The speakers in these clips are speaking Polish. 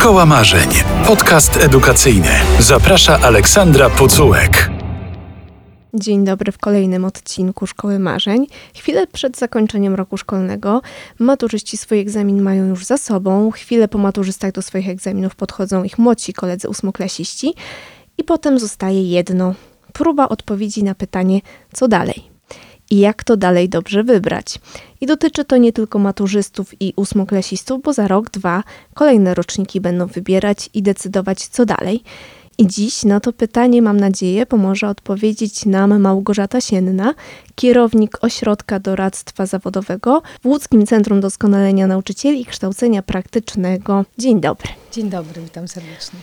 Szkoła Marzeń. Podcast edukacyjny. Zaprasza Aleksandra Pucułek. Dzień dobry w kolejnym odcinku Szkoły Marzeń. Chwilę przed zakończeniem roku szkolnego maturzyści swój egzamin mają już za sobą. Chwilę po maturzystach do swoich egzaminów podchodzą ich młodsi koledzy ósmoklasiści. I potem zostaje jedno. Próba odpowiedzi na pytanie, co dalej i jak to dalej dobrze wybrać. I dotyczy to nie tylko maturzystów i ósmoklasistów, bo za rok, dwa kolejne roczniki będą wybierać i decydować, co dalej. I dziś na to pytanie, mam nadzieję, pomoże odpowiedzieć nam Małgorzata Sienna, kierownik Ośrodka Doradztwa Zawodowego w Łódzkim Centrum Doskonalenia Nauczycieli i Kształcenia Praktycznego. Dzień dobry. Dzień dobry, witam serdecznie.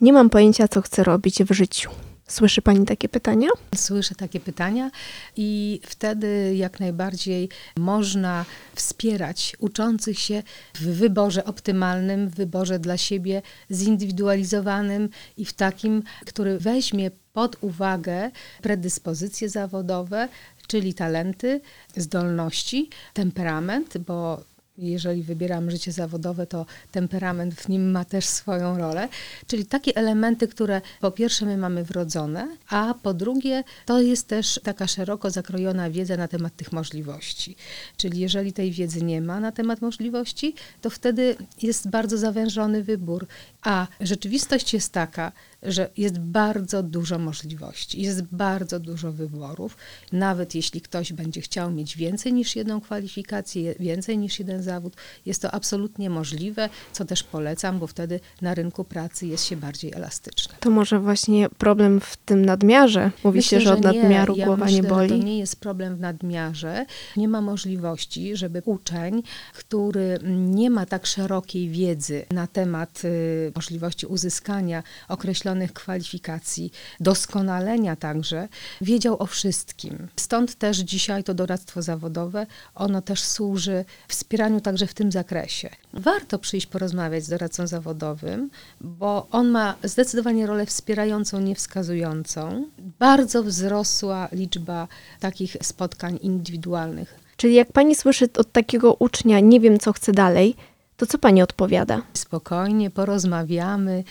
Nie mam pojęcia, co chcę robić w życiu. Słyszy Pani takie pytania? Słyszę takie pytania i wtedy jak najbardziej można wspierać uczących się w wyborze optymalnym, w wyborze dla siebie zindywidualizowanym i w takim, który weźmie pod uwagę predyspozycje zawodowe, czyli talenty, zdolności, temperament, bo jeżeli wybieram życie zawodowe, to temperament w nim ma też swoją rolę. Czyli takie elementy, które po pierwsze my mamy wrodzone, a po drugie to jest też taka szeroko zakrojona wiedza na temat tych możliwości. Czyli jeżeli tej wiedzy nie ma na temat możliwości, to wtedy jest bardzo zawężony wybór. A rzeczywistość jest taka, że jest bardzo dużo możliwości, jest bardzo dużo wyborów. Nawet jeśli ktoś będzie chciał mieć więcej niż jedną kwalifikację, więcej niż jeden zawód, jest to absolutnie możliwe, co też polecam, bo wtedy na rynku pracy jest się bardziej elastyczny. To może właśnie problem w tym nadmiarze. Mówi myślę, się, że od nie. nadmiaru ja głowa myślę, nie boli. To nie jest problem w nadmiarze. Nie ma możliwości, żeby uczeń, który nie ma tak szerokiej wiedzy na temat y, możliwości uzyskania określonych kwalifikacji, doskonalenia także, wiedział o wszystkim. Stąd też dzisiaj to doradztwo zawodowe, ono też służy wspieraniu także w tym zakresie. Warto przyjść porozmawiać z doradcą zawodowym, bo on ma zdecydowanie rolę wspierającą, nie wskazującą. Bardzo wzrosła liczba takich spotkań indywidualnych. Czyli jak pani słyszy od takiego ucznia, nie wiem co chcę dalej, to co pani odpowiada? Spokojnie porozmawiamy,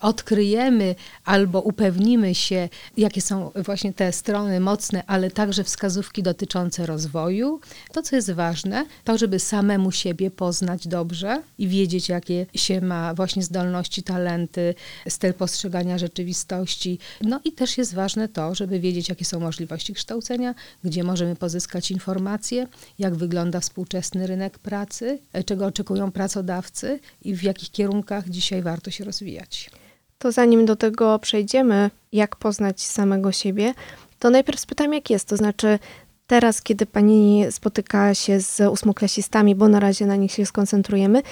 odkryjemy albo upewnimy się, jakie są właśnie te strony mocne, ale także wskazówki dotyczące rozwoju. To, co jest ważne, to, żeby samemu siebie poznać dobrze i wiedzieć, jakie się ma właśnie zdolności, talenty, styl postrzegania rzeczywistości. No i też jest ważne to, żeby wiedzieć, jakie są możliwości kształcenia, gdzie możemy pozyskać informacje, jak wygląda współczesny rynek pracy, czego oczekują pracodawcy i w jakich kierunkach dzisiaj warto się rozwijać. To zanim do tego przejdziemy, jak poznać samego siebie, to najpierw spytam, jak jest. To znaczy, teraz, kiedy pani spotyka się z ósmoklasistami, bo na razie na nich się skoncentrujemy,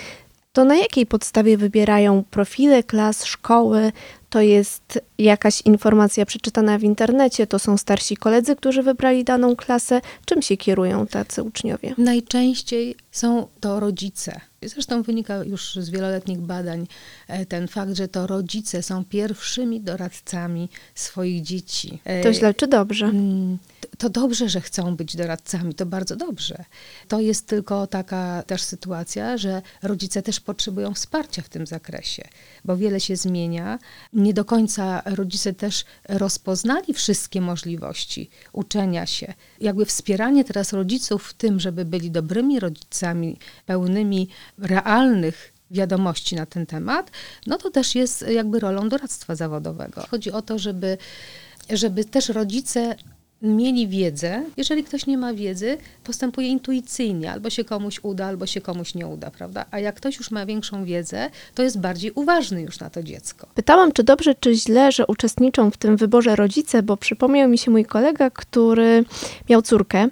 to na jakiej podstawie wybierają profile klas, szkoły? To jest jakaś informacja przeczytana w internecie, to są starsi koledzy, którzy wybrali daną klasę. Czym się kierują tacy uczniowie? Najczęściej są to rodzice. Zresztą wynika już z wieloletnich badań e, ten fakt, że to rodzice są pierwszymi doradcami swoich dzieci. E, To źle czy dobrze? Mm, To dobrze, że chcą być doradcami, to bardzo dobrze. To jest tylko taka też sytuacja, że rodzice też potrzebują wsparcia w tym zakresie, bo wiele się zmienia. Nie do końca rodzice też rozpoznali wszystkie możliwości uczenia się. Jakby wspieranie teraz rodziców w tym, żeby byli dobrymi rodzicami, pełnymi realnych wiadomości na ten temat, no to też jest jakby rolą doradztwa zawodowego. Chodzi o to, żeby, żeby też rodzice mieli wiedzę. Jeżeli ktoś nie ma wiedzy, postępuje intuicyjnie, albo się komuś uda, albo się komuś nie uda, prawda? A jak ktoś już ma większą wiedzę, to jest bardziej uważny już na to dziecko. Pytałam, czy dobrze, czy źle, że uczestniczą w tym wyborze rodzice, bo przypomniał mi się mój kolega, który miał córkę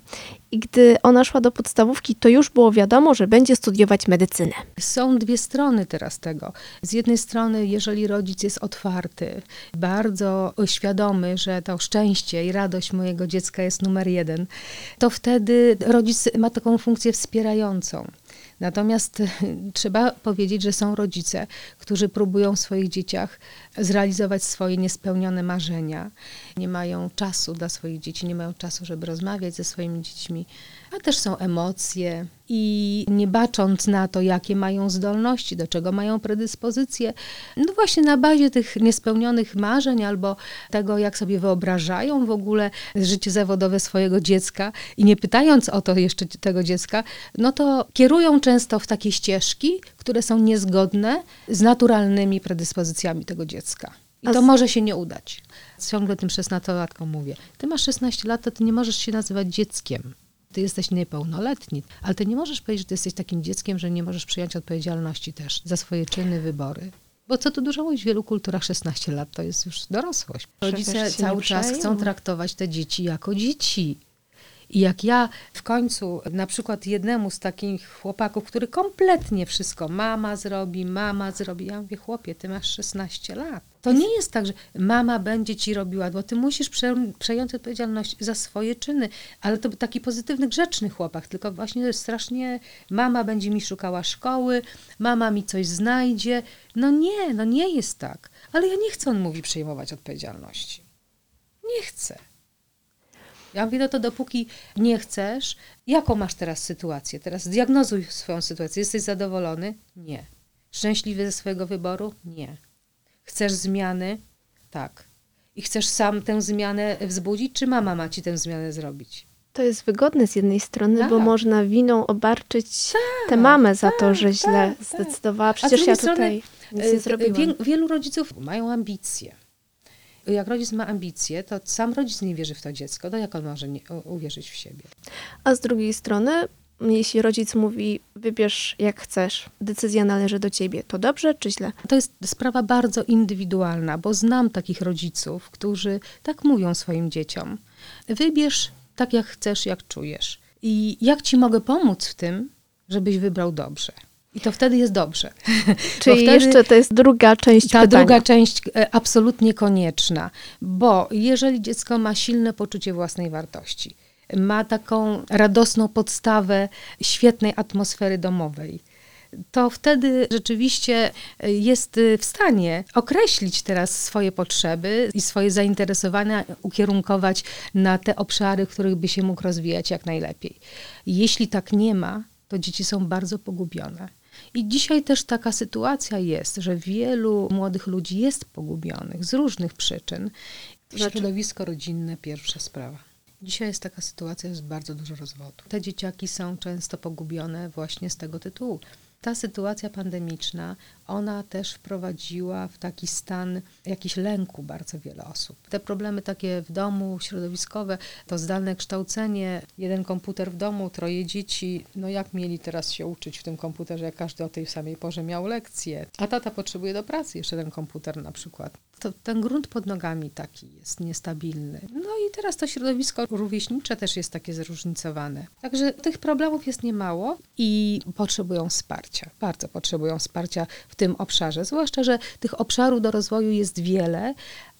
i gdy ona szła do podstawówki, to już było wiadomo, że będzie studiować medycynę. Są dwie strony teraz tego. Z jednej strony, jeżeli rodzic jest otwarty, bardzo świadomy, że to szczęście i radość mojego dziecka jest numer jeden, to wtedy rodzic ma taką funkcję wspierającą. Natomiast trzeba powiedzieć, że są rodzice, którzy próbują w swoich dzieciach zrealizować swoje niespełnione marzenia. Nie mają czasu dla swoich dzieci, nie mają czasu, żeby rozmawiać ze swoimi dziećmi, a też są emocje. I nie bacząc na to, jakie mają zdolności, do czego mają predyspozycje, no właśnie na bazie tych niespełnionych marzeń albo tego, jak sobie wyobrażają w ogóle życie zawodowe swojego dziecka i nie pytając o to jeszcze tego dziecka, no to kierują często w takie ścieżki, które są niezgodne z naturalnymi predyspozycjami tego dziecka. I to z- może się nie udać. Ciągle tym 16-latkom mówię. Ty masz 16 lat, to ty nie możesz się nazywać dzieckiem. Ty jesteś niepełnoletni, ale ty nie możesz powiedzieć, że ty jesteś takim dzieckiem, że nie możesz przyjąć odpowiedzialności też za swoje czyny, wybory. Bo co tu dużo mówić, w wielu kulturach 16 lat to jest już dorosłość. Rodzice cały czas chcą traktować te dzieci jako dzieci. I jak ja w końcu, na przykład jednemu z takich chłopaków, który kompletnie wszystko mama zrobi, mama zrobi, ja mówię, chłopie, ty masz 16 lat. To nie jest tak, że mama będzie ci robiła, bo ty musisz prze, przejąć odpowiedzialność za swoje czyny, ale to taki pozytywny, grzeczny chłopak, tylko właśnie strasznie mama będzie mi szukała szkoły, mama mi coś znajdzie. No nie, no nie jest tak. Ale ja nie chcę, on mówi, przejmować odpowiedzialności. Nie chcę. Ja mówię, no to dopóki nie chcesz, jaką masz teraz sytuację? Teraz zdiagnozuj swoją sytuację. Jesteś zadowolony? Nie. Szczęśliwy ze swojego wyboru? Nie. Chcesz zmiany? Tak. I chcesz sam tę zmianę wzbudzić, czy mama ma ci tę zmianę zrobić? To jest wygodne z jednej strony, bo Tak. można winą obarczyć tę mamę za to, że źle tak, tak. zdecydowała. Przecież ja drugiej strony, tutaj nic e, nie zrobiłam. Wielu, wielu rodziców mają ambicje. Jak rodzic ma ambicje, to sam rodzic nie wierzy w to dziecko. To jak on może nie, uwierzyć w siebie? A z drugiej strony, jeśli rodzic mówi, wybierz jak chcesz, decyzja należy do ciebie, to dobrze czy źle? To jest sprawa bardzo indywidualna, bo znam takich rodziców, którzy tak mówią swoim dzieciom. Wybierz tak, jak chcesz, jak czujesz. I jak ci mogę pomóc w tym, żebyś wybrał dobrze. I to wtedy jest dobrze. Czyli wtedy jeszcze to jest druga część ta pytania. druga część e, absolutnie konieczna, bo jeżeli dziecko ma silne poczucie własnej wartości, ma taką radosną podstawę świetnej atmosfery domowej, to wtedy rzeczywiście e, jest e, w stanie określić teraz swoje potrzeby i swoje zainteresowania, ukierunkować na te obszary, w których by się mógł rozwijać jak najlepiej. Jeśli tak nie ma, to dzieci są bardzo pogubione. I dzisiaj też taka sytuacja jest, że wielu młodych ludzi jest pogubionych z różnych przyczyn. Znaczy- Środowisko rodzinne, pierwsza sprawa. Dzisiaj jest taka sytuacja, jest bardzo dużo rozwodu. Te dzieciaki są często pogubione właśnie z tego tytułu. Ta sytuacja pandemiczna, ona też wprowadziła w taki stan jakiś lęku bardzo wiele osób. Te problemy takie w domu, środowiskowe, to zdalne kształcenie, jeden komputer w domu, troje dzieci, no jak mieli teraz się uczyć w tym komputerze, jak każdy o tej samej porze miał lekcje, a tata potrzebuje do pracy jeszcze ten komputer na przykład. To ten grunt pod nogami taki jest niestabilny. No i teraz to środowisko rówieśnicze też jest takie zróżnicowane. Także tych problemów jest niemało i potrzebują wsparcia. Bardzo potrzebują wsparcia w tym obszarze. Zwłaszcza, że tych obszarów do rozwoju jest wiele,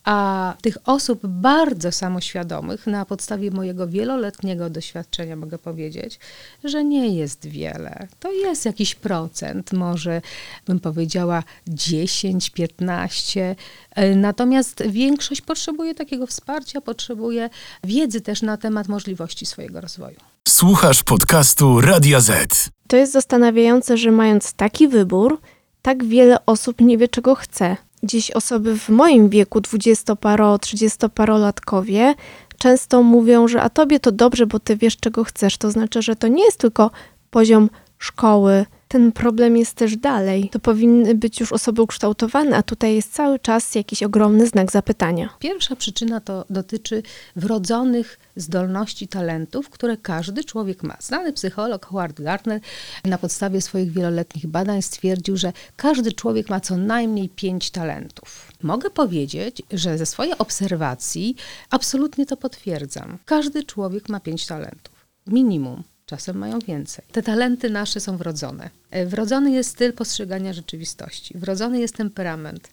a tych osób bardzo samoświadomych, na podstawie mojego wieloletniego doświadczenia mogę powiedzieć, że nie jest wiele. To jest jakiś procent, może bym powiedziała 10, 15. E, Natomiast większość potrzebuje takiego wsparcia, potrzebuje wiedzy też na temat możliwości swojego rozwoju. Słuchasz podcastu Radia Z. To jest zastanawiające, że mając taki wybór, tak wiele osób nie wie, czego chce. Dziś osoby w moim wieku, dwudziestoparo, trzydziestoparolatkowie, często mówią, że a tobie to dobrze, bo ty wiesz, czego chcesz. To znaczy, że to nie jest tylko poziom szkoły. Ten problem jest też dalej. To powinny być już osoby ukształtowane, a tutaj jest cały czas jakiś ogromny znak zapytania. Pierwsza przyczyna to dotyczy wrodzonych zdolności, talentów, które każdy człowiek ma. Znany psycholog Howard Gardner na podstawie swoich wieloletnich badań stwierdził, że każdy człowiek ma co najmniej pięć talentów. Mogę powiedzieć, że ze swojej obserwacji absolutnie to potwierdzam. Każdy człowiek ma pięć talentów. Minimum. Czasem mają więcej. Te talenty nasze są wrodzone. E, wrodzony jest styl postrzegania rzeczywistości, wrodzony jest temperament.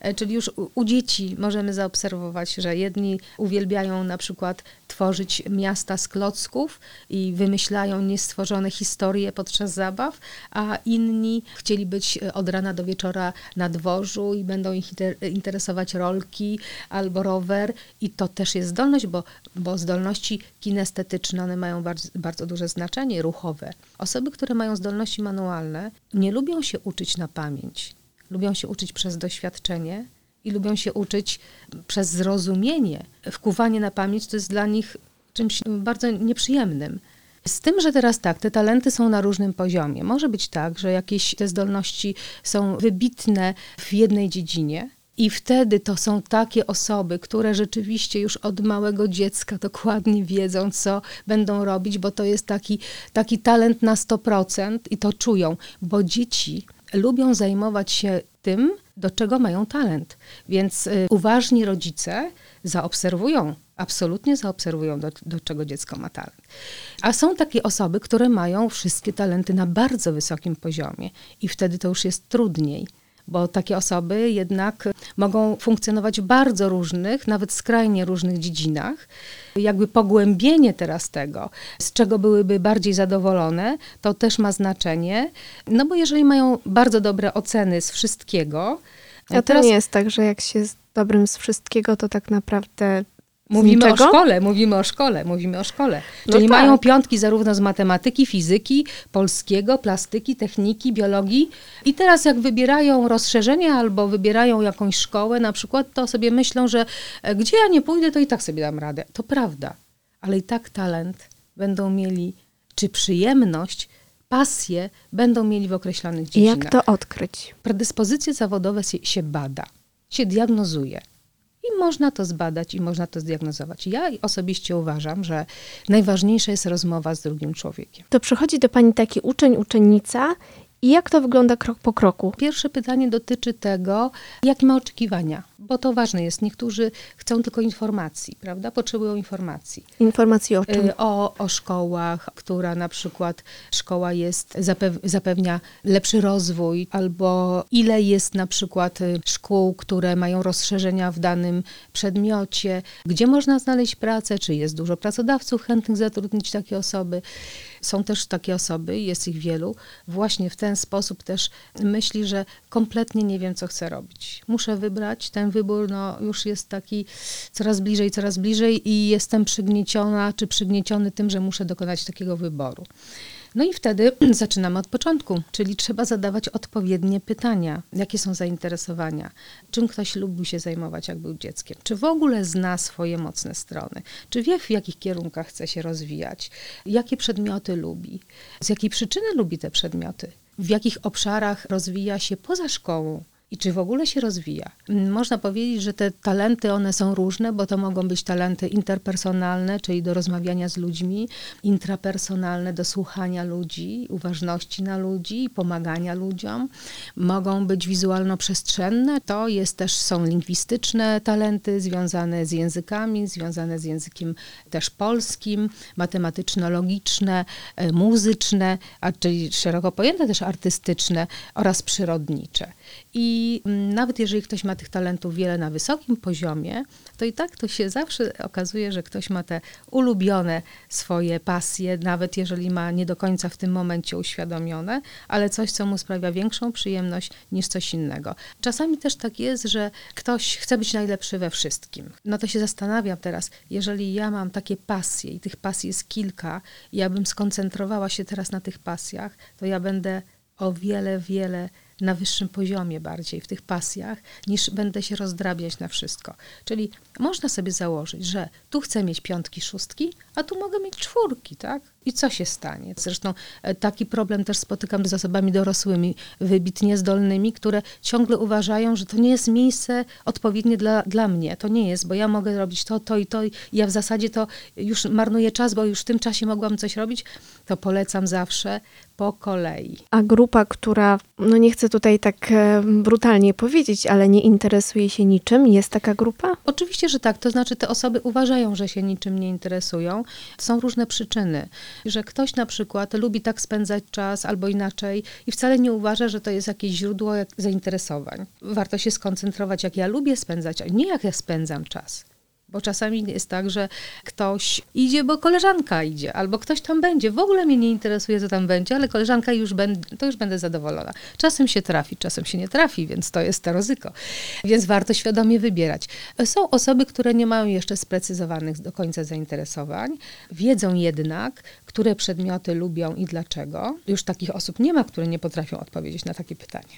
E, czyli już u, dzieci możemy zaobserwować, że jedni uwielbiają na przykład tworzyć miasta z klocków i wymyślają niestworzone historie podczas zabaw, a inni chcieli być e, od rana do wieczora na dworzu i będą ich interesować rolki albo rower i to też jest zdolność, bo, bo zdolności kinestetyczne, one mają bardzo, bardzo duże znaczenie, ruchowe. Osoby, które mają zdolności manualne, nie lubią się uczyć na pamięć lubią się uczyć przez doświadczenie i lubią się uczyć przez zrozumienie. Wkuwanie na pamięć to jest dla nich czymś bardzo nieprzyjemnym. Z tym, że teraz tak, te talenty są na różnym poziomie. Może być tak, że jakieś te zdolności są wybitne w jednej dziedzinie, i wtedy to są takie osoby, które rzeczywiście już od małego dziecka dokładnie wiedzą, co będą robić, bo to jest taki, taki talent na 100% i to czują, bo dzieci lubią zajmować się tym, do czego mają talent. Więc y, uważni rodzice zaobserwują, absolutnie zaobserwują, do, do czego dziecko ma talent. A są takie osoby, które mają wszystkie talenty na bardzo wysokim poziomie i wtedy to już jest trudniej bo takie osoby jednak mogą funkcjonować w bardzo różnych, nawet skrajnie różnych dziedzinach. Jakby pogłębienie teraz tego, z czego byłyby bardziej zadowolone, to też ma znaczenie, no bo jeżeli mają bardzo dobre oceny z wszystkiego, a to teraz... nie jest tak, że jak się jest dobrym z wszystkiego, to tak naprawdę Mówimy niczego? o szkole, mówimy o szkole, mówimy o szkole. No Czyli tak. mają piątki zarówno z matematyki, fizyki, polskiego, plastyki, techniki, biologii. I teraz jak wybierają rozszerzenie albo wybierają jakąś szkołę na przykład, to sobie myślą, że e, gdzie ja nie pójdę, to i tak sobie dam radę. To prawda, ale i tak talent będą mieli, czy przyjemność, pasję będą mieli w określonych dziedzinach. Jak to odkryć? Predyspozycje zawodowe się, się bada, się diagnozuje. I można to zbadać i można to zdiagnozować. Ja osobiście uważam, że najważniejsza jest rozmowa z drugim człowiekiem. To przychodzi do pani taki uczeń, uczennica i jak to wygląda krok po kroku? Pierwsze pytanie dotyczy tego, jakie ma oczekiwania, bo to ważne jest. Niektórzy chcą tylko informacji, prawda? Potrzebują informacji. Informacji o czym? Y, o, o szkołach, która na przykład szkoła jest, zapew zapewnia lepszy rozwój, albo ile jest na przykład y, szkół, które mają rozszerzenia w danym przedmiocie, gdzie można znaleźć pracę, czy jest dużo pracodawców chętnych zatrudnić takie osoby. Są też takie osoby, jest ich wielu, właśnie w ten sposób też myśli, że kompletnie nie wiem, co chcę robić. Muszę wybrać, ten wybór no, już jest taki coraz bliżej, coraz bliżej i jestem przygnieciona, czy przygnieciony tym, że muszę dokonać takiego wyboru. No i wtedy zaczynamy od początku, czyli trzeba zadawać odpowiednie pytania. Jakie są zainteresowania? Czym ktoś lubi się zajmować, jak był dzieckiem? Czy w ogóle zna swoje mocne strony? Czy wie, w jakich kierunkach chce się rozwijać? Jakie przedmioty lubi? Z jakiej przyczyny lubi te przedmioty? W jakich obszarach rozwija się poza szkołą? I czy w ogóle się rozwija. Można powiedzieć, że te talenty one są różne, bo to mogą być talenty interpersonalne, czyli do rozmawiania z ludźmi, intrapersonalne, do słuchania ludzi, uważności na ludzi, pomagania ludziom. Mogą być wizualno-przestrzenne, to jest też są lingwistyczne talenty związane z językami, związane z językiem też polskim, matematyczno-logiczne, e, muzyczne, a czyli szeroko pojęte też artystyczne oraz przyrodnicze. I mm, nawet jeżeli ktoś ma tych talentów wiele na wysokim poziomie, to i tak to się zawsze okazuje, że ktoś ma te ulubione swoje pasje, nawet jeżeli ma nie do końca w tym momencie uświadomione, ale coś, co mu sprawia większą przyjemność niż coś innego. Czasami też tak jest, że ktoś chce być najlepszy we wszystkim. No to się zastanawiam teraz, jeżeli ja mam takie pasje i tych pasji jest kilka, ja bym skoncentrowała się teraz na tych pasjach, to ja będę o wiele, wiele na wyższym poziomie bardziej w tych pasjach, niż będę się rozdrabiać na wszystko. Czyli można sobie założyć, że tu chcę mieć piątki, szóstki, a tu mogę mieć czwórki, tak? I co się stanie? Zresztą e, taki problem też spotykam z osobami dorosłymi, wybitnie zdolnymi, które ciągle uważają, że to nie jest miejsce odpowiednie dla, dla mnie. To nie jest, bo ja mogę robić to, to i to. I ja w zasadzie to już marnuję czas, bo już w tym czasie mogłam coś robić. To polecam zawsze po kolei. A grupa, która, no nie chcę tutaj tak e, brutalnie powiedzieć, ale nie interesuje się niczym, jest taka grupa? Oczywiście, że tak. To znaczy te osoby uważają, że się niczym nie interesują. Są różne przyczyny. że ktoś na przykład lubi tak spędzać czas albo inaczej i wcale nie uważa, że to jest jakieś źródło zainteresowań. Warto się skoncentrować, jak ja lubię spędzać, a nie jak ja spędzam czas. Bo czasami jest tak, że ktoś idzie, bo koleżanka idzie, albo ktoś tam będzie. W ogóle mnie nie interesuje, co tam będzie, ale koleżanka już będę, to już będę zadowolona. Czasem się trafi, czasem się nie trafi, więc to jest to ryzyko. Więc warto świadomie wybierać. Są osoby, które nie mają jeszcze sprecyzowanych do końca zainteresowań, wiedzą jednak, które przedmioty lubią i dlaczego. Już takich osób nie ma, które nie potrafią odpowiedzieć na takie pytanie.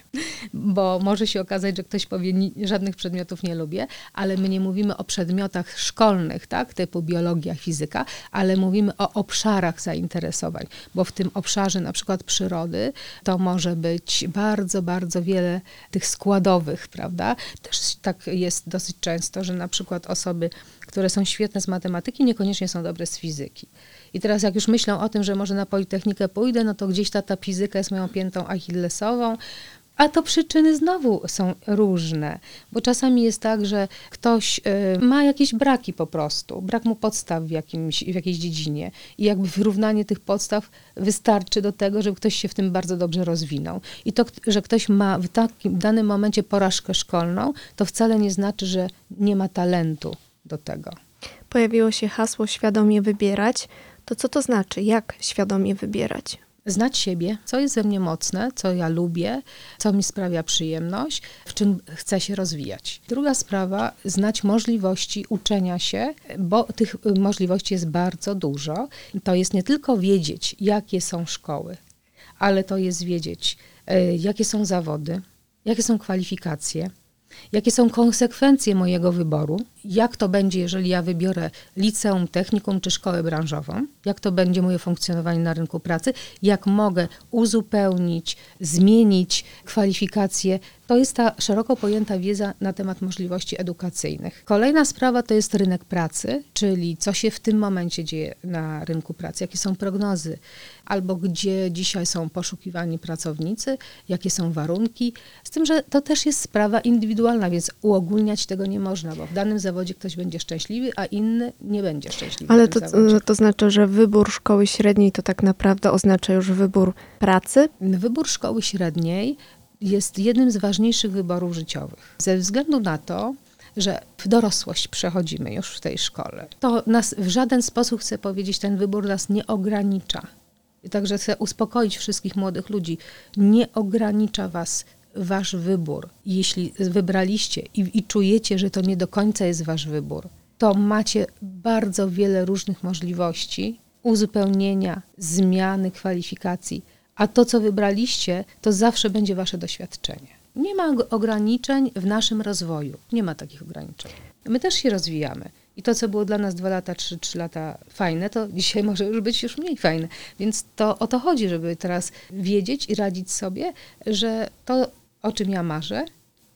Bo może się okazać, że ktoś powie, żadnych przedmiotów nie lubię, ale my nie mówimy o przedmiotach szkolnych, tak, typu biologia, fizyka, ale mówimy o obszarach zainteresowań, bo w tym obszarze na przykład przyrody to może być bardzo, bardzo wiele tych składowych, prawda? Też tak jest dosyć często, że na przykład osoby, które są świetne z matematyki, niekoniecznie są dobre z fizyki. I teraz jak już myślę o tym, że może na Politechnikę pójdę, no to gdzieś ta, ta fizyka jest moją piętą achillesową, a to przyczyny znowu są różne, bo czasami jest tak, że ktoś y, ma jakieś braki po prostu, brak mu podstaw w, jakimś, w jakiejś dziedzinie i jakby wyrównanie tych podstaw wystarczy do tego, żeby ktoś się w tym bardzo dobrze rozwinął. I to, że ktoś ma w takim w danym momencie porażkę szkolną, to wcale nie znaczy, że nie ma talentu do tego. Pojawiło się hasło świadomie wybierać. To co to znaczy? Jak świadomie wybierać? Znać siebie, co jest ze mnie mocne, co ja lubię, co mi sprawia przyjemność, w czym chcę się rozwijać. Druga sprawa, znać możliwości uczenia się, bo tych możliwości jest bardzo dużo. To jest nie tylko wiedzieć, jakie są szkoły, ale to jest wiedzieć, e, jakie są zawody, jakie są kwalifikacje, Jakie są konsekwencje mojego wyboru? Jak to będzie, jeżeli ja wybiorę liceum, technikum czy szkołę branżową? Jak to będzie moje funkcjonowanie na rynku pracy? Jak mogę uzupełnić, zmienić kwalifikacje to jest ta szeroko pojęta wiedza na temat możliwości edukacyjnych. Kolejna sprawa to jest rynek pracy, czyli co się w tym momencie dzieje na rynku pracy, jakie są prognozy, albo gdzie dzisiaj są poszukiwani pracownicy, jakie są warunki. Z tym, że to też jest sprawa indywidualna, więc uogólniać tego nie można, bo w danym zawodzie ktoś będzie szczęśliwy, a inny nie będzie szczęśliwy. Ale to, to znaczy, że wybór szkoły średniej to tak naprawdę oznacza już wybór pracy? Wybór szkoły średniej jest jednym z ważniejszych wyborów życiowych. Ze względu na to, że w dorosłość przechodzimy już w tej szkole. To nas w żaden sposób, chcę powiedzieć, ten wybór nas nie ogranicza. I także chcę uspokoić wszystkich młodych ludzi. Nie ogranicza was wasz wybór. Jeśli wybraliście i, i czujecie, że to nie do końca jest wasz wybór, to macie bardzo wiele różnych możliwości uzupełnienia, zmiany kwalifikacji a to, co wybraliście, to zawsze będzie wasze doświadczenie. Nie ma ograniczeń w naszym rozwoju. Nie ma takich ograniczeń. My też się rozwijamy. I to, co było dla nas dwa lata, trzy, trzy lata fajne, to dzisiaj może już być już mniej fajne. Więc to o to chodzi, żeby teraz wiedzieć i radzić sobie, że to, o czym ja marzę,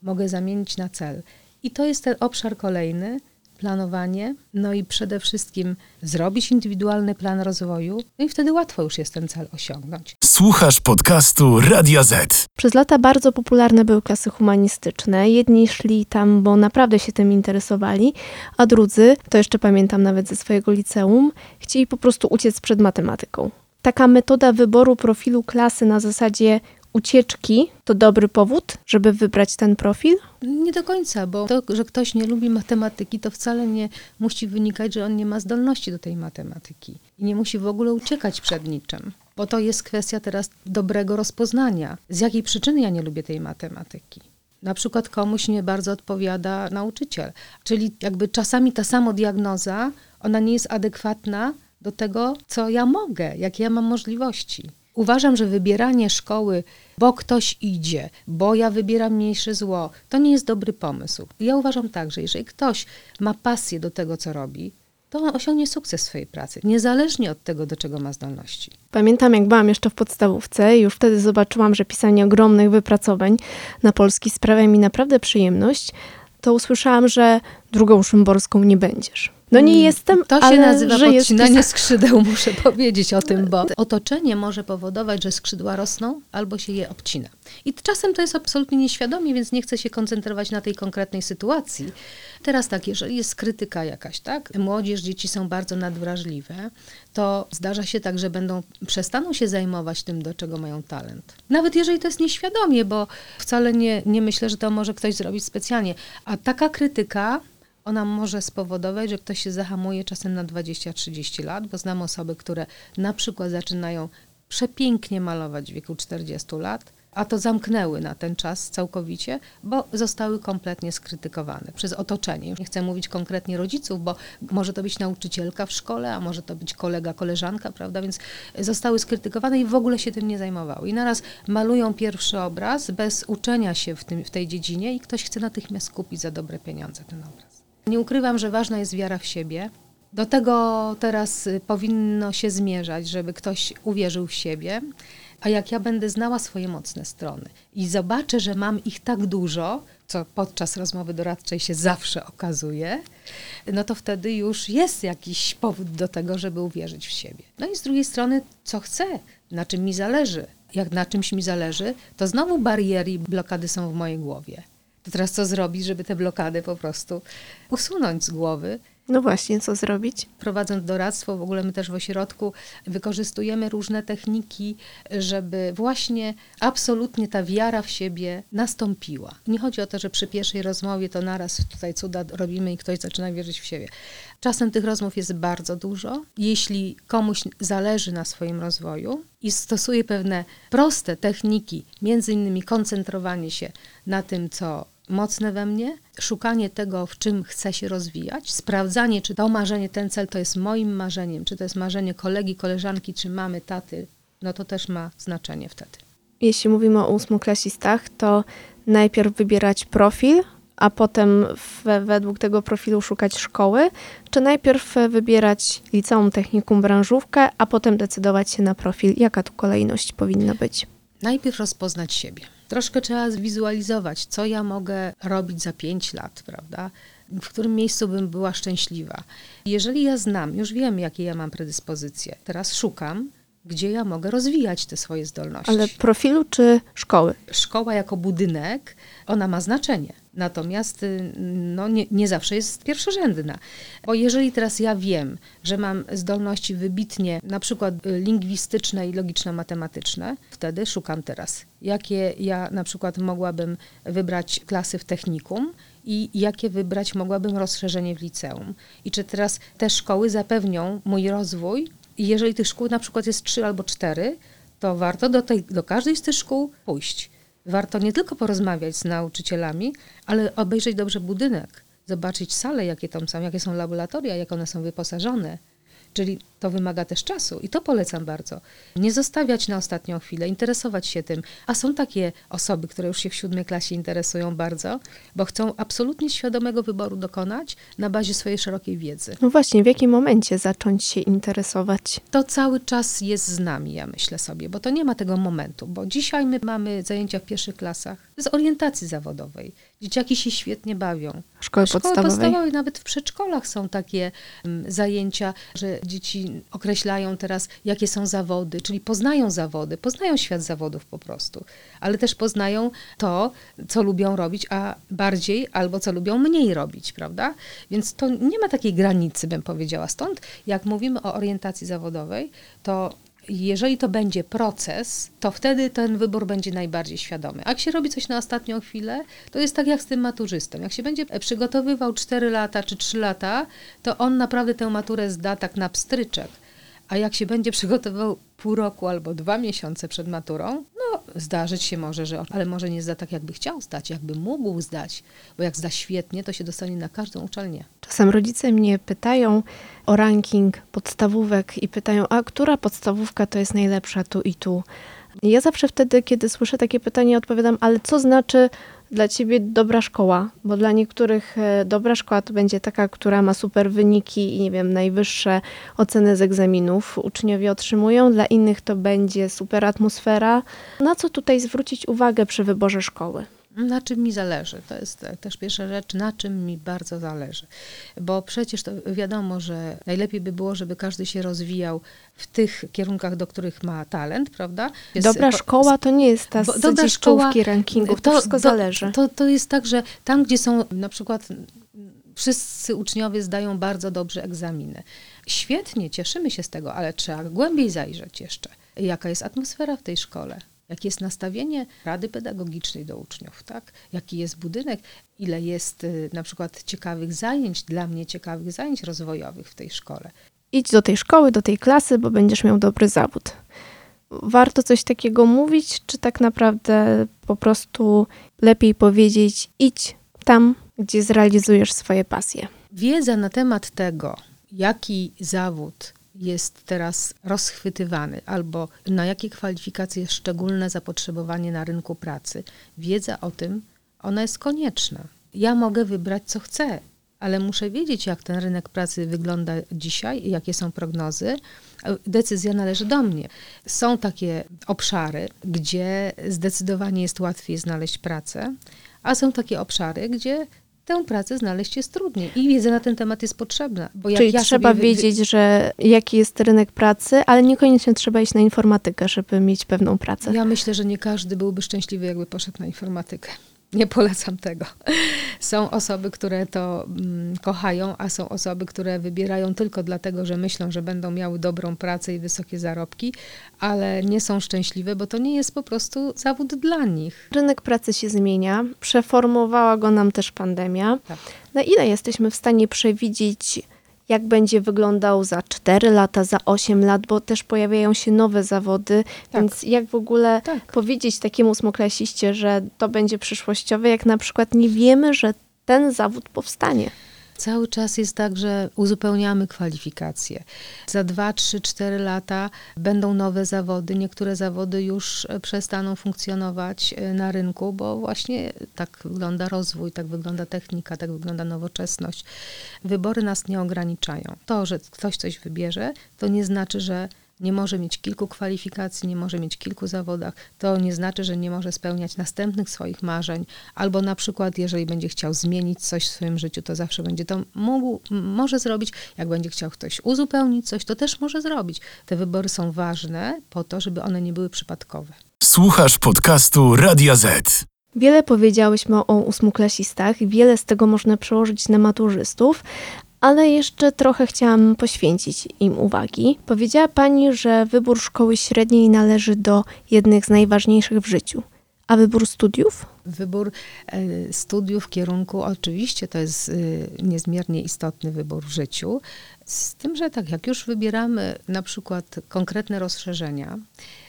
mogę zamienić na cel. I to jest ten obszar kolejny, planowanie, no i przede wszystkim zrobić indywidualny plan rozwoju, no i wtedy łatwo już jest ten cel osiągnąć. Słuchasz podcastu Radio Z. Przez lata bardzo popularne były klasy humanistyczne. Jedni szli tam, bo naprawdę się tym interesowali, a drudzy, to jeszcze pamiętam nawet ze swojego liceum, chcieli po prostu uciec przed matematyką. Taka metoda wyboru profilu klasy na zasadzie ucieczki to dobry powód, żeby wybrać ten profil? Nie do końca, bo to, że ktoś nie lubi matematyki, to wcale nie musi wynikać, że on nie ma zdolności do tej matematyki i nie musi w ogóle uciekać przed niczym. Bo to jest kwestia teraz dobrego rozpoznania. Z jakiej przyczyny ja nie lubię tej matematyki? Na przykład komuś nie bardzo odpowiada nauczyciel. Czyli jakby czasami ta samodiagnoza, ona nie jest adekwatna do tego, co ja mogę, jakie ja mam możliwości. Uważam, że wybieranie szkoły, bo ktoś idzie, bo ja wybieram mniejsze zło, to nie jest dobry pomysł. Ja uważam tak, że jeżeli ktoś ma pasję do tego, co robi, to osiągnie sukces w swojej pracy, niezależnie od tego, do czego ma zdolności. Pamiętam, jak byłam jeszcze w podstawówce, już wtedy zobaczyłam, że pisanie ogromnych wypracowań na polski sprawia mi naprawdę przyjemność, to usłyszałam, że drugą szymborską nie będziesz. No nie jestem, To się nazywa z podcinanie pisa- skrzydeł, muszę powiedzieć o tym, bo otoczenie może powodować, że skrzydła rosną albo się je obcina. I czasem to jest absolutnie nieświadomie, więc nie chcę się koncentrować na tej konkretnej sytuacji. Teraz tak, jeżeli jest krytyka jakaś, tak, młodzież, dzieci są bardzo nadwrażliwe, to zdarza się tak, że będą, przestaną się zajmować tym, do czego mają talent. Nawet jeżeli to jest nieświadomie, bo wcale nie, nie myślę, że to może ktoś zrobić specjalnie. A taka krytyka ona może spowodować, że ktoś się zahamuje czasem na 20-30 lat, bo znam osoby, które na przykład zaczynają przepięknie malować w wieku 40 lat, a to zamknęły na ten czas całkowicie, bo zostały kompletnie skrytykowane przez otoczenie. Nie chcę mówić konkretnie rodziców, bo może to być nauczycielka w szkole, a może to być kolega, koleżanka, prawda? Więc zostały skrytykowane i w ogóle się tym nie zajmowały. I naraz malują pierwszy obraz bez uczenia się w, tym, w tej dziedzinie i ktoś chce natychmiast kupić za dobre pieniądze ten obraz. Nie ukrywam, że ważna jest wiara w siebie. Do tego teraz y, powinno się zmierzać, żeby ktoś uwierzył w siebie. A jak ja będę znała swoje mocne strony i zobaczę, że mam ich tak dużo, co podczas rozmowy doradczej się zawsze okazuje, no to wtedy już jest jakiś powód do tego, żeby uwierzyć w siebie. No i z drugiej strony, co chcę, na czym mi zależy. Jak na czymś mi zależy, to znowu bariery i blokady są w mojej głowie. To teraz co zrobić, żeby te blokady po prostu usunąć z głowy? No właśnie, co zrobić? Prowadząc doradztwo, w ogóle my też w ośrodku wykorzystujemy różne techniki, żeby właśnie absolutnie ta wiara w siebie nastąpiła. Nie chodzi o to, że przy pierwszej rozmowie to naraz tutaj cuda robimy i ktoś zaczyna wierzyć w siebie. Czasem tych rozmów jest bardzo dużo. Jeśli komuś zależy na swoim rozwoju i stosuje pewne proste techniki, między innymi koncentrowanie się na tym, co mocne we mnie, szukanie tego, w czym chcę się rozwijać, sprawdzanie, czy to marzenie, ten cel to jest moim marzeniem, czy to jest marzenie kolegi, koleżanki, czy mamy, taty, no to też ma znaczenie wtedy. Jeśli mówimy o ósmoklasistach, to najpierw wybierać profil, a potem we, według tego profilu szukać szkoły, czy najpierw wybierać liceum, technikum, branżówkę, a potem decydować się na profil? Jaka tu kolejność powinna być? Najpierw rozpoznać siebie. Troszkę trzeba zwizualizować, co ja mogę robić za pięć lat, prawda? W którym miejscu bym była szczęśliwa. Jeżeli ja znam, już wiem, jakie ja mam predyspozycje, teraz szukam, gdzie ja mogę rozwijać te swoje zdolności. Ale profilu czy szkoły? Szkoła jako budynek, ona ma znaczenie. Natomiast y, no, nie, nie zawsze jest pierwszorzędna. Bo jeżeli teraz ja wiem, że mam zdolności wybitnie, na przykład y, lingwistyczne i logiczno-matematyczne, wtedy szukam teraz, jakie ja na przykład mogłabym wybrać klasy w technikum i jakie wybrać mogłabym rozszerzenie w liceum. I czy teraz te szkoły zapewnią mój rozwój jeżeli tych szkół na przykład jest trzy albo cztery, to warto do, tej, do każdej z tych szkół pójść. Warto nie tylko porozmawiać z nauczycielami, ale obejrzeć dobrze budynek, zobaczyć sale, jakie tam są, jakie są laboratoria, jak one są wyposażone. Czyli to wymaga też czasu i to polecam bardzo. Nie zostawiać na ostatnią chwilę, interesować się tym. A są takie osoby, które już się w siódmej klasie interesują bardzo, bo chcą absolutnie świadomego wyboru dokonać na bazie swojej szerokiej wiedzy. No właśnie, w jakim momencie zacząć się interesować? To cały czas jest z nami, ja myślę sobie, bo to nie ma tego momentu, bo dzisiaj my mamy zajęcia w pierwszych klasach z orientacji zawodowej. Dzieciaki się świetnie bawią. Szkoły Szkoły podstawowej? podstawowej, nawet w przedszkolach są takie um, zajęcia, że dzieci określają teraz, jakie są zawody, czyli poznają zawody, poznają świat zawodów po prostu, ale też poznają to, co lubią robić, a bardziej albo co lubią mniej robić, prawda? Więc to nie ma takiej granicy, bym powiedziała. Stąd, jak mówimy o orientacji zawodowej, to jeżeli to będzie proces, to wtedy ten wybór będzie najbardziej świadomy. A jak się robi coś na ostatnią chwilę, to jest tak jak z tym maturzystą. Jak się będzie przygotowywał 4 lata czy 3 lata, to on naprawdę tę maturę zda tak na pstryczek. A jak się będzie przygotowywał pół roku albo dwa miesiące przed maturą, no zdarzyć się może, że ale może nie zda tak, jakby chciał zdać, jakby mógł zdać, bo jak zda świetnie, to się dostanie na każdą uczelnię. Czasem rodzice mnie pytają o ranking podstawówek i pytają, a która podstawówka to jest najlepsza tu i tu. Ja zawsze wtedy, kiedy słyszę takie pytanie, odpowiadam, ale co znaczy dla ciebie dobra szkoła? Bo dla niektórych e, dobra szkoła to będzie taka, która ma super wyniki i nie wiem, najwyższe oceny z egzaminów uczniowie otrzymują, dla innych to będzie super atmosfera. Na co tutaj zwrócić uwagę przy wyborze szkoły? Na czym mi zależy? To jest też pierwsza rzecz, na czym mi bardzo zależy. Bo przecież to wiadomo, że najlepiej by było, żeby każdy się rozwijał w tych kierunkach, do których ma talent, prawda? Jest Dobra szkoła to nie jest ta z dobra szkoła, rankingów, to, wszystko to, zależy. To, to jest tak, że tam, gdzie są na przykład wszyscy uczniowie zdają bardzo dobrze egzaminy. Świetnie, cieszymy się z tego, ale trzeba głębiej zajrzeć jeszcze. Jaka jest atmosfera w tej szkole? Jakie jest nastawienie rady pedagogicznej do uczniów, tak? Jaki jest budynek? Ile jest y, na przykład ciekawych zajęć, dla mnie ciekawych zajęć rozwojowych w tej szkole? Idź do tej szkoły, do tej klasy, bo będziesz miał dobry zawód. Warto coś takiego mówić, czy tak naprawdę po prostu lepiej powiedzieć idź tam, gdzie zrealizujesz swoje pasje? Wiedza na temat tego, jaki zawód jest teraz rozchwytywany, albo na jakie kwalifikacje jest szczególne zapotrzebowanie na rynku pracy, wiedza o tym, ona jest konieczna. Ja mogę wybrać, co chcę, ale muszę wiedzieć, jak ten rynek pracy wygląda dzisiaj i jakie są prognozy. Decyzja należy do mnie. Są takie obszary, gdzie zdecydowanie jest łatwiej znaleźć pracę, a są takie obszary, gdzie tę pracę znaleźć jest trudniej. I wiedza na ten temat jest potrzebna. Czyli ja trzeba wy- wiedzieć, że jaki jest rynek pracy, ale niekoniecznie trzeba iść na informatykę, żeby mieć pewną pracę. Ja myślę, że nie każdy byłby szczęśliwy, jakby poszedł na informatykę. Nie polecam tego. Są osoby, które to mm, kochają, a są osoby, które wybierają tylko dlatego, że myślą, że będą miały dobrą pracę i wysokie zarobki, ale nie są szczęśliwe, bo to nie jest po prostu zawód dla nich. Rynek pracy się zmienia, przeformowała go nam też pandemia. Tak. Na ile jesteśmy w stanie przewidzieć, jak będzie wyglądał za 4 lata, za 8 lat, bo też pojawiają się nowe zawody, Tak. więc jak w ogóle Tak. powiedzieć takiemu ósmoklasiście, że to będzie przyszłościowe, jak na przykład nie wiemy, że ten zawód powstanie. Cały czas jest tak, że uzupełniamy kwalifikacje. Za 2, 3, 4 lata będą nowe zawody. Niektóre zawody już e, przestaną funkcjonować e, na rynku, bo właśnie tak wygląda rozwój, tak wygląda technika, tak wygląda nowoczesność. Wybory nas nie ograniczają. To, że ktoś coś wybierze, to nie znaczy, że nie może mieć kilku kwalifikacji, nie może mieć kilku zawodach, to nie znaczy, że nie może spełniać następnych swoich marzeń, albo na przykład, jeżeli będzie chciał zmienić coś w swoim życiu, to zawsze będzie to mógł, może zrobić. Jak będzie chciał ktoś uzupełnić coś, to też może zrobić. Te wybory są ważne po to, żeby one nie były przypadkowe. Słuchasz podcastu Radia Z. Wiele powiedziałyśmy o ósmoklasistach, wiele z tego można przełożyć na maturzystów, ale jeszcze trochę chciałam poświęcić im uwagi. Powiedziała Pani, że wybór szkoły średniej należy do jednych z najważniejszych w życiu. A wybór studiów? Wybór e, studiów, kierunku, oczywiście to jest y, niezmiernie istotny wybór w życiu. Z tym, że tak jak już wybieramy na przykład konkretne rozszerzenia,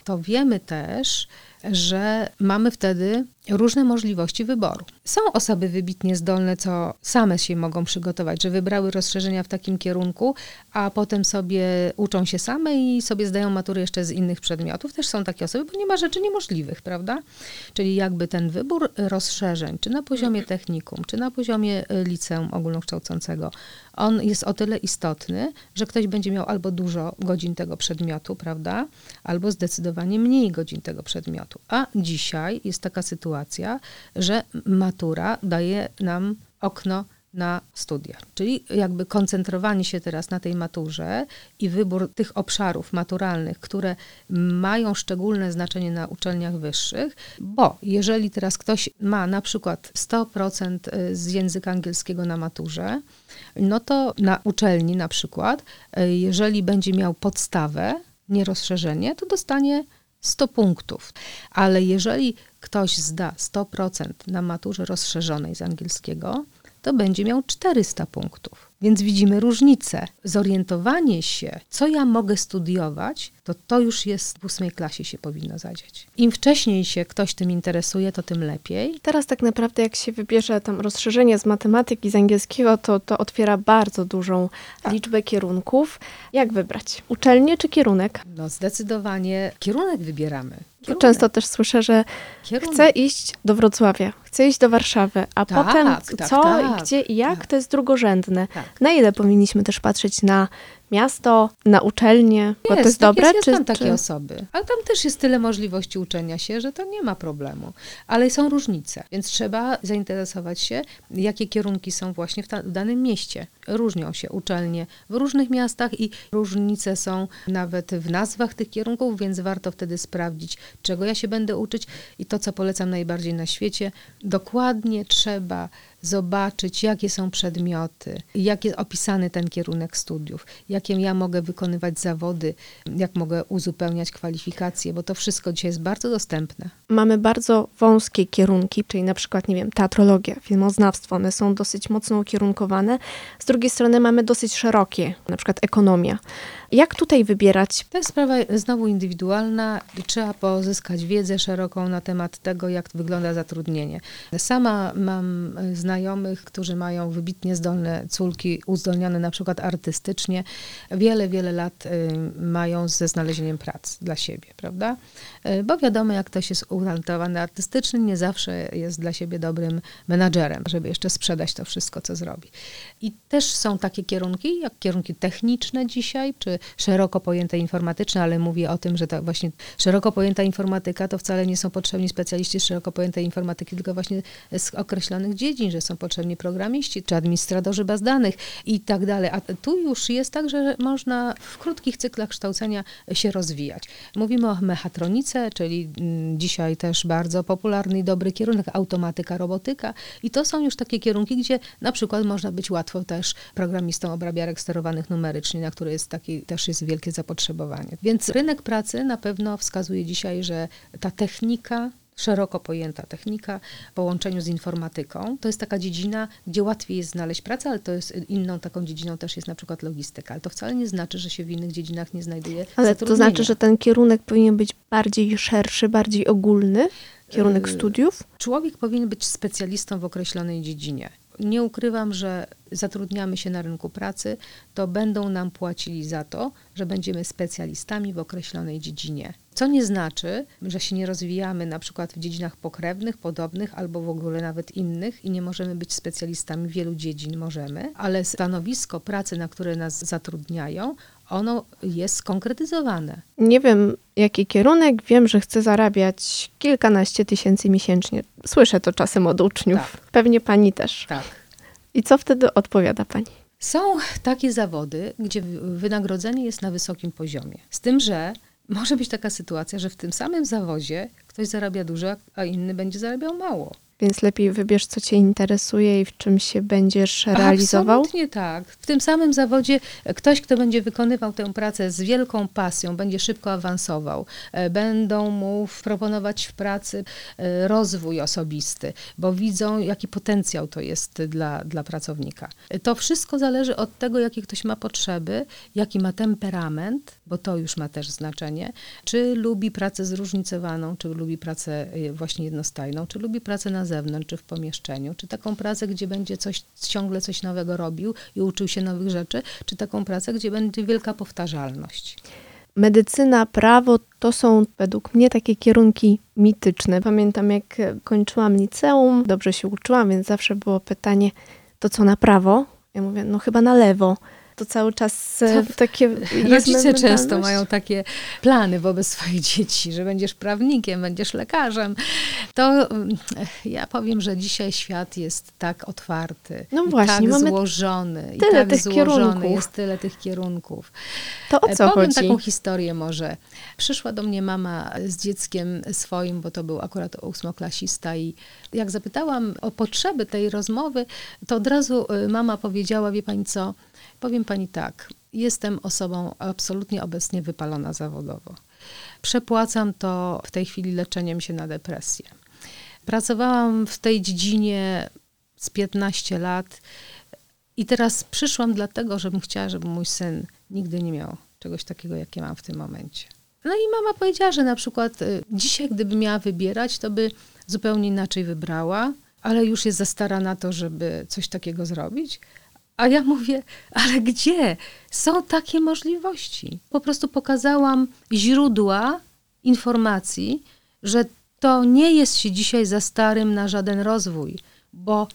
to wiemy też, że mamy wtedy różne możliwości wyboru. Są osoby wybitnie zdolne, co same się mogą przygotować, że wybrały rozszerzenia w takim kierunku, a potem sobie uczą się same i sobie zdają matury jeszcze z innych przedmiotów. Też są takie osoby, bo nie ma rzeczy niemożliwych, prawda? Czyli jakby ten wybór rozszerzeń, czy na poziomie technikum, czy na poziomie y, liceum ogólnokształcącego, on jest o tyle istotny, że ktoś będzie miał albo dużo godzin tego przedmiotu, prawda? Albo zdecydowanie mniej godzin tego przedmiotu. A dzisiaj jest taka sytuacja, że matura daje nam okno na studia. Czyli jakby koncentrowanie się teraz na tej maturze i wybór tych obszarów maturalnych, które mają szczególne znaczenie na uczelniach wyższych, bo jeżeli teraz ktoś ma na przykład 100% z języka angielskiego na maturze, no to na uczelni na przykład, y, jeżeli będzie miał podstawę, nie rozszerzenie, to dostanie 100 punktów. Ale jeżeli ktoś zda 100% na maturze rozszerzonej z angielskiego, to będzie miał 400 punktów. Więc widzimy różnicę. Zorientowanie się, co ja mogę studiować, to to już jest w ósmej klasie się powinno zadzieć. Im wcześniej się ktoś tym interesuje, to tym lepiej. Teraz tak naprawdę jak się wybierze tam rozszerzenie z matematyki, z angielskiego, to to otwiera bardzo dużą liczbę kierunków. Jak wybrać? Uczelnię czy kierunek? No zdecydowanie kierunek wybieramy. Kierunek. często też słyszę, że Kierunek. chcę iść do Wrocławia, chcę iść do Warszawy, a Tak, potem tak, co, tak, gdzie i jak, tak. to jest drugorzędne. Tak. Na ile powinniśmy też patrzeć na miasto, na uczelnię, bo to jest tak dobre? Jest, jest czy, tam takie czy... osoby. Ale tam też jest tyle możliwości uczenia się, że to nie ma problemu. Ale są różnice, więc trzeba zainteresować się, jakie kierunki są właśnie w, ta, w danym mieście. Różnią się uczelnie w różnych miastach i różnice są nawet w nazwach tych kierunków, więc warto wtedy sprawdzić, czego ja się będę uczyć i to, co polecam najbardziej na świecie, dokładnie trzeba zobaczyć, jakie są przedmioty, jak jest opisany ten kierunek studiów, jakie ja mogę wykonywać zawody, jak mogę uzupełniać kwalifikacje, bo to wszystko dzisiaj jest bardzo dostępne. Mamy bardzo wąskie kierunki, czyli na przykład, nie wiem, teatrologia, filmoznawstwo, one są dosyć mocno ukierunkowane. Z drugiej strony mamy dosyć szerokie, na przykład ekonomia. Jak tutaj wybierać? To jest sprawa znowu indywidualna. Trzeba pozyskać wiedzę szeroką na temat tego, jak wygląda zatrudnienie. Sama mam znajomych, którzy mają wybitnie zdolne córki, uzdolnione na przykład artystycznie. Wiele, wiele lat mają ze znalezieniem pracy dla siebie, prawda? Bo wiadomo, jak ktoś jest utalentowany artystycznie, nie zawsze jest dla siebie dobrym menadżerem, żeby jeszcze sprzedać to wszystko, co zrobi. I też są takie kierunki, jak kierunki techniczne dzisiaj, czy szeroko pojęte informatyczne, ale mówię o tym, że to właśnie szeroko pojęta informatyka to wcale nie są potrzebni specjaliści szeroko pojętej informatyki, tylko właśnie z określonych dziedzin, że są potrzebni programiści, czy administratorzy baz danych i tak dalej. A tu już jest tak, że można w krótkich cyklach kształcenia się rozwijać. Mówimy o mechatronice, czyli dzisiaj też bardzo popularny i dobry kierunek automatyka, robotyka i to są już takie kierunki, gdzie na przykład można być łatwo też programistą obrabiarek sterowanych numerycznie, na który jest taki też jest wielkie zapotrzebowanie. Więc rynek pracy na pewno wskazuje dzisiaj, że ta technika szeroko pojęta technika w połączeniu z informatyką. To jest taka dziedzina, gdzie łatwiej jest znaleźć pracę, ale to jest inną taką dziedziną też jest na przykład logistyka. Ale to wcale nie znaczy, że się w innych dziedzinach nie znajduje Ale to znaczy, że ten kierunek powinien być bardziej szerszy, bardziej ogólny, kierunek Yy, studiów? Człowiek powinien być specjalistą w określonej dziedzinie. Nie ukrywam, że zatrudniamy się na rynku pracy, to będą nam płacili za to, że będziemy specjalistami w określonej dziedzinie. Co nie znaczy, że się nie rozwijamy na przykład w dziedzinach pokrewnych, podobnych albo w ogóle nawet innych i nie możemy być specjalistami wielu dziedzin, możemy, ale stanowisko pracy, na które nas zatrudniają, ono jest skonkretyzowane. Nie wiem, jaki kierunek, wiem, że chcę zarabiać kilkanaście tysięcy miesięcznie. Słyszę to czasem od uczniów. Tak. Pewnie pani też. Tak. I co wtedy odpowiada pani? Są takie zawody, gdzie wynagrodzenie jest na wysokim poziomie. Z tym, że może być taka sytuacja, że w tym samym zawodzie ktoś zarabia dużo, a inny będzie zarabiał mało. Więc lepiej wybierz, co cię interesuje i w czym się będziesz realizował? Absolutnie tak. W tym samym zawodzie ktoś, kto będzie wykonywał tę pracę z wielką pasją, będzie szybko awansował. E, Będą mu proponować w pracy e, rozwój osobisty, bo widzą, jaki potencjał to jest dla, dla pracownika. E, To wszystko zależy od tego, jakie ktoś ma potrzeby, jaki ma temperament, bo to już ma też znaczenie, czy lubi pracę zróżnicowaną, czy lubi pracę właśnie jednostajną, czy lubi pracę na zewnątrz, czy w pomieszczeniu, czy taką pracę, gdzie będzie coś, ciągle coś nowego robił i uczył się nowych rzeczy, czy taką pracę, gdzie będzie wielka powtarzalność. Medycyna, prawo to są według mnie takie kierunki mityczne. Pamiętam, jak kończyłam liceum, dobrze się uczyłam, więc zawsze było pytanie, to co na prawo? Ja mówię, no chyba na lewo. To cały czas to takie. Rodzice często mają takie plany wobec swoich dzieci, że będziesz prawnikiem, będziesz lekarzem. To ja powiem, że dzisiaj świat jest tak otwarty, no właśnie, tak złożony, i tyle tak tych złożony, kierunków. jest tyle tych kierunków. To o co powiem chodzi? taką historię może. Przyszła do mnie mama z dzieckiem swoim, bo to był akurat ósmoklasista i jak zapytałam o potrzeby tej rozmowy, to od razu mama powiedziała, wie pani co, Powiem pani tak, jestem osobą absolutnie obecnie wypalona zawodowo. Przepłacam to w tej chwili leczeniem się na depresję. Pracowałam w tej dziedzinie z 15 lat i teraz przyszłam dlatego, żebym chciała, żeby mój syn nigdy nie miał czegoś takiego, jakie mam w tym momencie. No i mama powiedziała, że na przykład y, dzisiaj, gdyby miała wybierać, to by zupełnie inaczej wybrała, ale już jest za stara na to, żeby coś takiego zrobić. A ja mówię, ale gdzie? Są takie możliwości. Po prostu pokazałam źródła informacji, że to nie jest się dzisiaj za starym na żaden rozwój, bo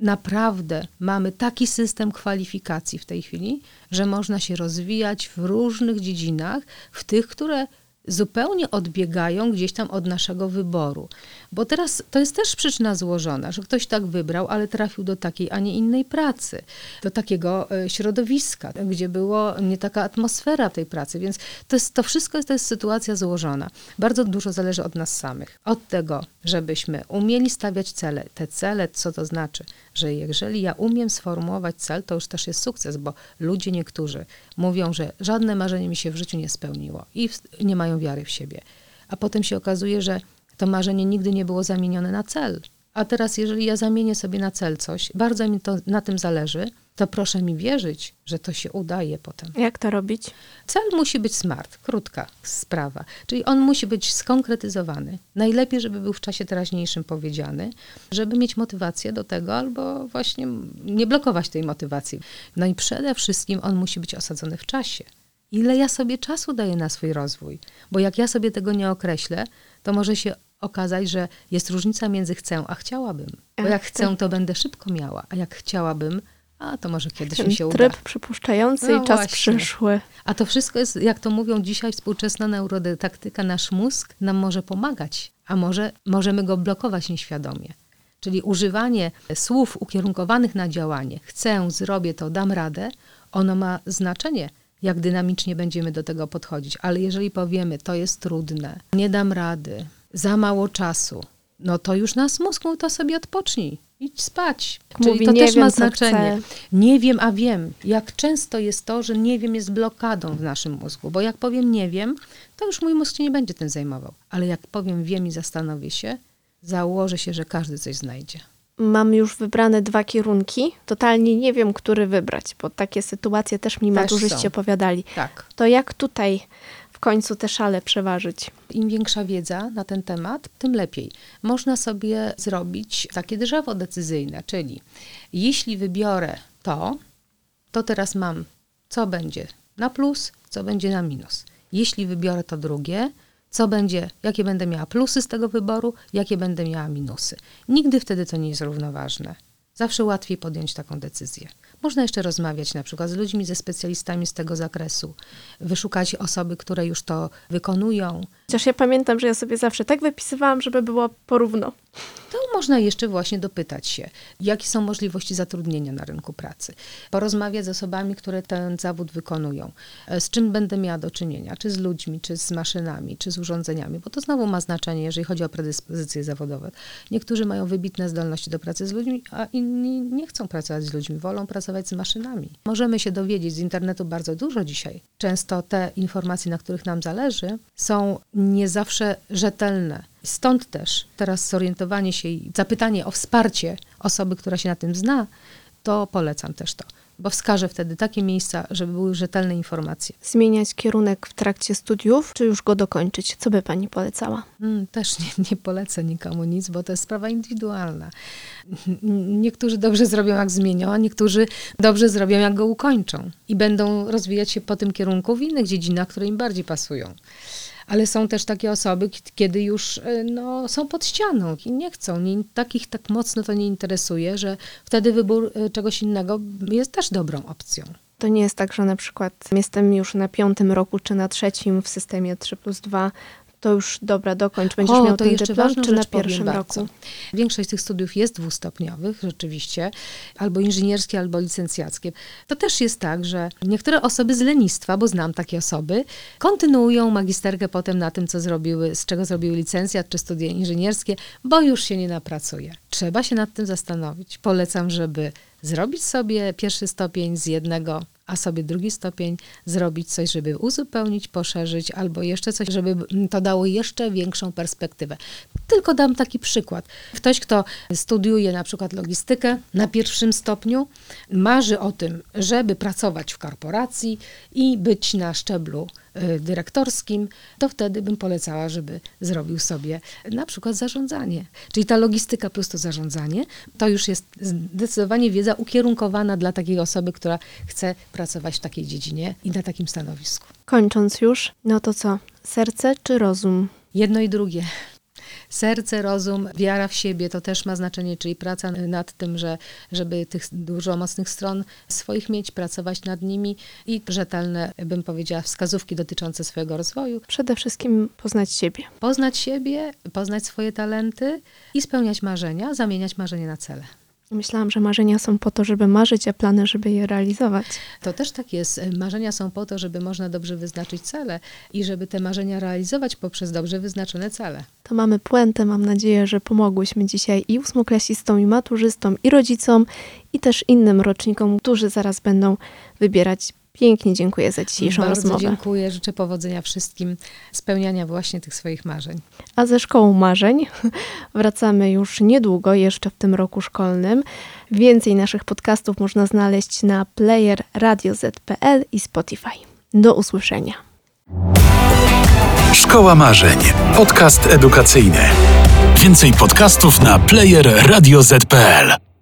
naprawdę mamy taki system kwalifikacji w tej chwili, że można się rozwijać w różnych dziedzinach, w tych, które zupełnie odbiegają gdzieś tam od naszego wyboru. Bo teraz to jest też przyczyna złożona, że ktoś tak wybrał, ale trafił do takiej, a nie innej pracy, do takiego e, środowiska, gdzie było nie taka atmosfera tej pracy. Więc to, jest, to wszystko jest, to jest sytuacja złożona. Bardzo dużo zależy od nas samych. Od tego, żebyśmy umieli stawiać cele. Te cele, co to znaczy? Że jeżeli ja umiem sformułować cel, to już też jest sukces, bo ludzie niektórzy mówią, że żadne marzenie mi się w życiu nie spełniło i nie mają wiary w siebie. A potem się okazuje, że to marzenie nigdy nie było zamienione na cel. A teraz, jeżeli ja zamienię sobie na cel coś, bardzo mi to na tym zależy, to proszę mi wierzyć, że to się udaje potem. Jak to robić? Cel musi być smart, krótka sprawa. Czyli on musi być skonkretyzowany. Najlepiej, żeby był w czasie teraźniejszym powiedziany, żeby mieć motywację do tego, albo właśnie nie blokować tej motywacji. No i przede wszystkim on musi być osadzony w czasie. Ile ja sobie czasu daję na swój rozwój? Bo jak ja sobie tego nie określę, to może się okazać, że jest różnica między chcę a chciałabym. Bo jak chcę, to będę szybko miała, a jak chciałabym, a to może kiedyś Ten mi się uda. tryb przypuszczający No i czas właśnie. przyszły. A to wszystko jest, jak to mówią dzisiaj współczesna neurodydaktyka, nasz mózg nam może pomagać, a może możemy go blokować nieświadomie. Czyli używanie słów ukierunkowanych na działanie, chcę, zrobię to, dam radę, ono ma znaczenie, jak dynamicznie będziemy do tego podchodzić. Ale jeżeli powiemy, to jest trudne, nie dam rady, za mało czasu, no to już nas mózg mówi, to sobie odpocznij, idź spać. Czyli Mówi, to też wiem, ma znaczenie. Nie wiem, a wiem. Jak często jest to, że nie wiem jest blokadą w naszym mózgu, bo jak powiem nie wiem, to już mój mózg się nie będzie tym zajmował. Ale jak powiem wiem i zastanowię się, założę się, że każdy coś znajdzie. Mam już wybrane dwa kierunki. Totalnie nie wiem, który wybrać, bo takie sytuacje też mi Też maturzyści są. opowiadali. Tak. To jak tutaj końcu te szale przeważyć? Im większa wiedza na ten temat, tym lepiej. Można sobie zrobić takie drzewo decyzyjne, czyli jeśli wybiorę to, to teraz mam, co będzie na plus, co będzie na minus. Jeśli wybiorę to drugie, co będzie, jakie będę miała plusy z tego wyboru, jakie będę miała minusy. Nigdy wtedy to nie jest równoważne. Zawsze łatwiej podjąć taką decyzję. Można jeszcze rozmawiać na przykład z ludźmi, ze specjalistami z tego zakresu, wyszukać osoby, które już to wykonują. Chociaż ja pamiętam, że ja sobie zawsze tak wypisywałam, żeby było porówno. To można jeszcze właśnie dopytać się, jakie są możliwości zatrudnienia na rynku pracy. Porozmawiać z osobami, które ten zawód wykonują. E, Z czym będę miała do czynienia? Czy z ludźmi, czy z maszynami, czy z urządzeniami? Bo to znowu ma znaczenie, jeżeli chodzi o predyspozycje zawodowe. Niektórzy mają wybitne zdolności do pracy z ludźmi, a inni nie chcą pracować z ludźmi, wolą pracować z maszynami. Możemy się dowiedzieć z internetu bardzo dużo dzisiaj. Często te informacje, na których nam zależy, są nie zawsze rzetelne. Stąd też teraz zorientowanie się i zapytanie o wsparcie osoby, która się na tym zna, to polecam też to, bo wskażę wtedy takie miejsca, żeby były rzetelne informacje. Zmieniać kierunek w trakcie studiów, czy już go dokończyć? Co by pani polecała? Mm, też nie, nie polecę nikomu nic, bo to jest sprawa indywidualna. Niektórzy dobrze zrobią, jak zmienią, a niektórzy dobrze zrobią, jak go ukończą. I będą rozwijać się po tym kierunku w innych dziedzinach, które im bardziej pasują. Ale są też takie osoby, kiedy już e, no, są pod ścianą i nie chcą. Nie, takich tak mocno to nie interesuje, że wtedy wybór e, czegoś innego jest też dobrą opcją. To nie jest tak, że na przykład jestem już na piątym roku, czy na trzecim w systemie 3 plus 2, to już dobra, dokończ, będziesz o, miał to ten jeszcze dyplom, ważną czy na pierwszym bardzo. roku? Większość tych studiów jest dwustopniowych, rzeczywiście, albo inżynierskie, albo licencjackie. To też jest tak, że niektóre osoby z lenistwa, bo znam takie osoby, kontynuują magisterkę potem na tym, co zrobiły, z czego zrobiły licencjat czy studia inżynierskie, bo już się nie napracuje. Trzeba się nad tym zastanowić. Polecam, żeby zrobić sobie pierwszy stopień z jednego a sobie drugi stopień zrobić coś, żeby uzupełnić, poszerzyć, albo jeszcze coś, żeby to dało jeszcze większą perspektywę. Tylko dam taki przykład. Ktoś, kto studiuje na przykład logistykę na pierwszym stopniu, marzy o tym, żeby pracować w korporacji i być na szczeblu dyrektorskim, to wtedy bym polecała, żeby zrobił sobie na przykład zarządzanie. Czyli ta logistyka plus to zarządzanie, to już jest zdecydowanie wiedza ukierunkowana dla takiej osoby, która chce pracować w takiej dziedzinie i na takim stanowisku. Kończąc już, no to co? Serce czy rozum? Jedno i drugie. Serce, rozum, wiara w siebie to też ma znaczenie, czyli praca nad tym, że, żeby tych dużo mocnych stron swoich mieć, pracować nad nimi i rzetelne, bym powiedziała, wskazówki dotyczące swojego rozwoju. Przede wszystkim poznać siebie. Poznać siebie, poznać swoje talenty i spełniać marzenia, zamieniać marzenia na cele. Myślałam, że marzenia są po to, żeby marzyć, a plany, żeby je realizować. To też tak jest. Marzenia są po to, żeby można dobrze wyznaczyć cele i żeby te marzenia realizować poprzez dobrze wyznaczone cele. To mamy puentę. Mam nadzieję, że pomogłyśmy dzisiaj i ósmoklasistom, i maturzystom, i rodzicom, i też innym rocznikom, którzy zaraz będą wybierać. Pięknie dziękuję za dzisiejszą Bardzo rozmowę. dziękuję. Życzę powodzenia wszystkim, spełniania właśnie tych swoich marzeń. A ze szkołą marzeń wracamy już niedługo, jeszcze w tym roku szkolnym. Więcej naszych podcastów można znaleźć na player radioz.pl i Spotify. Do usłyszenia. Szkoła Marzeń. Podcast edukacyjny. Więcej podcastów na player radioz.pl.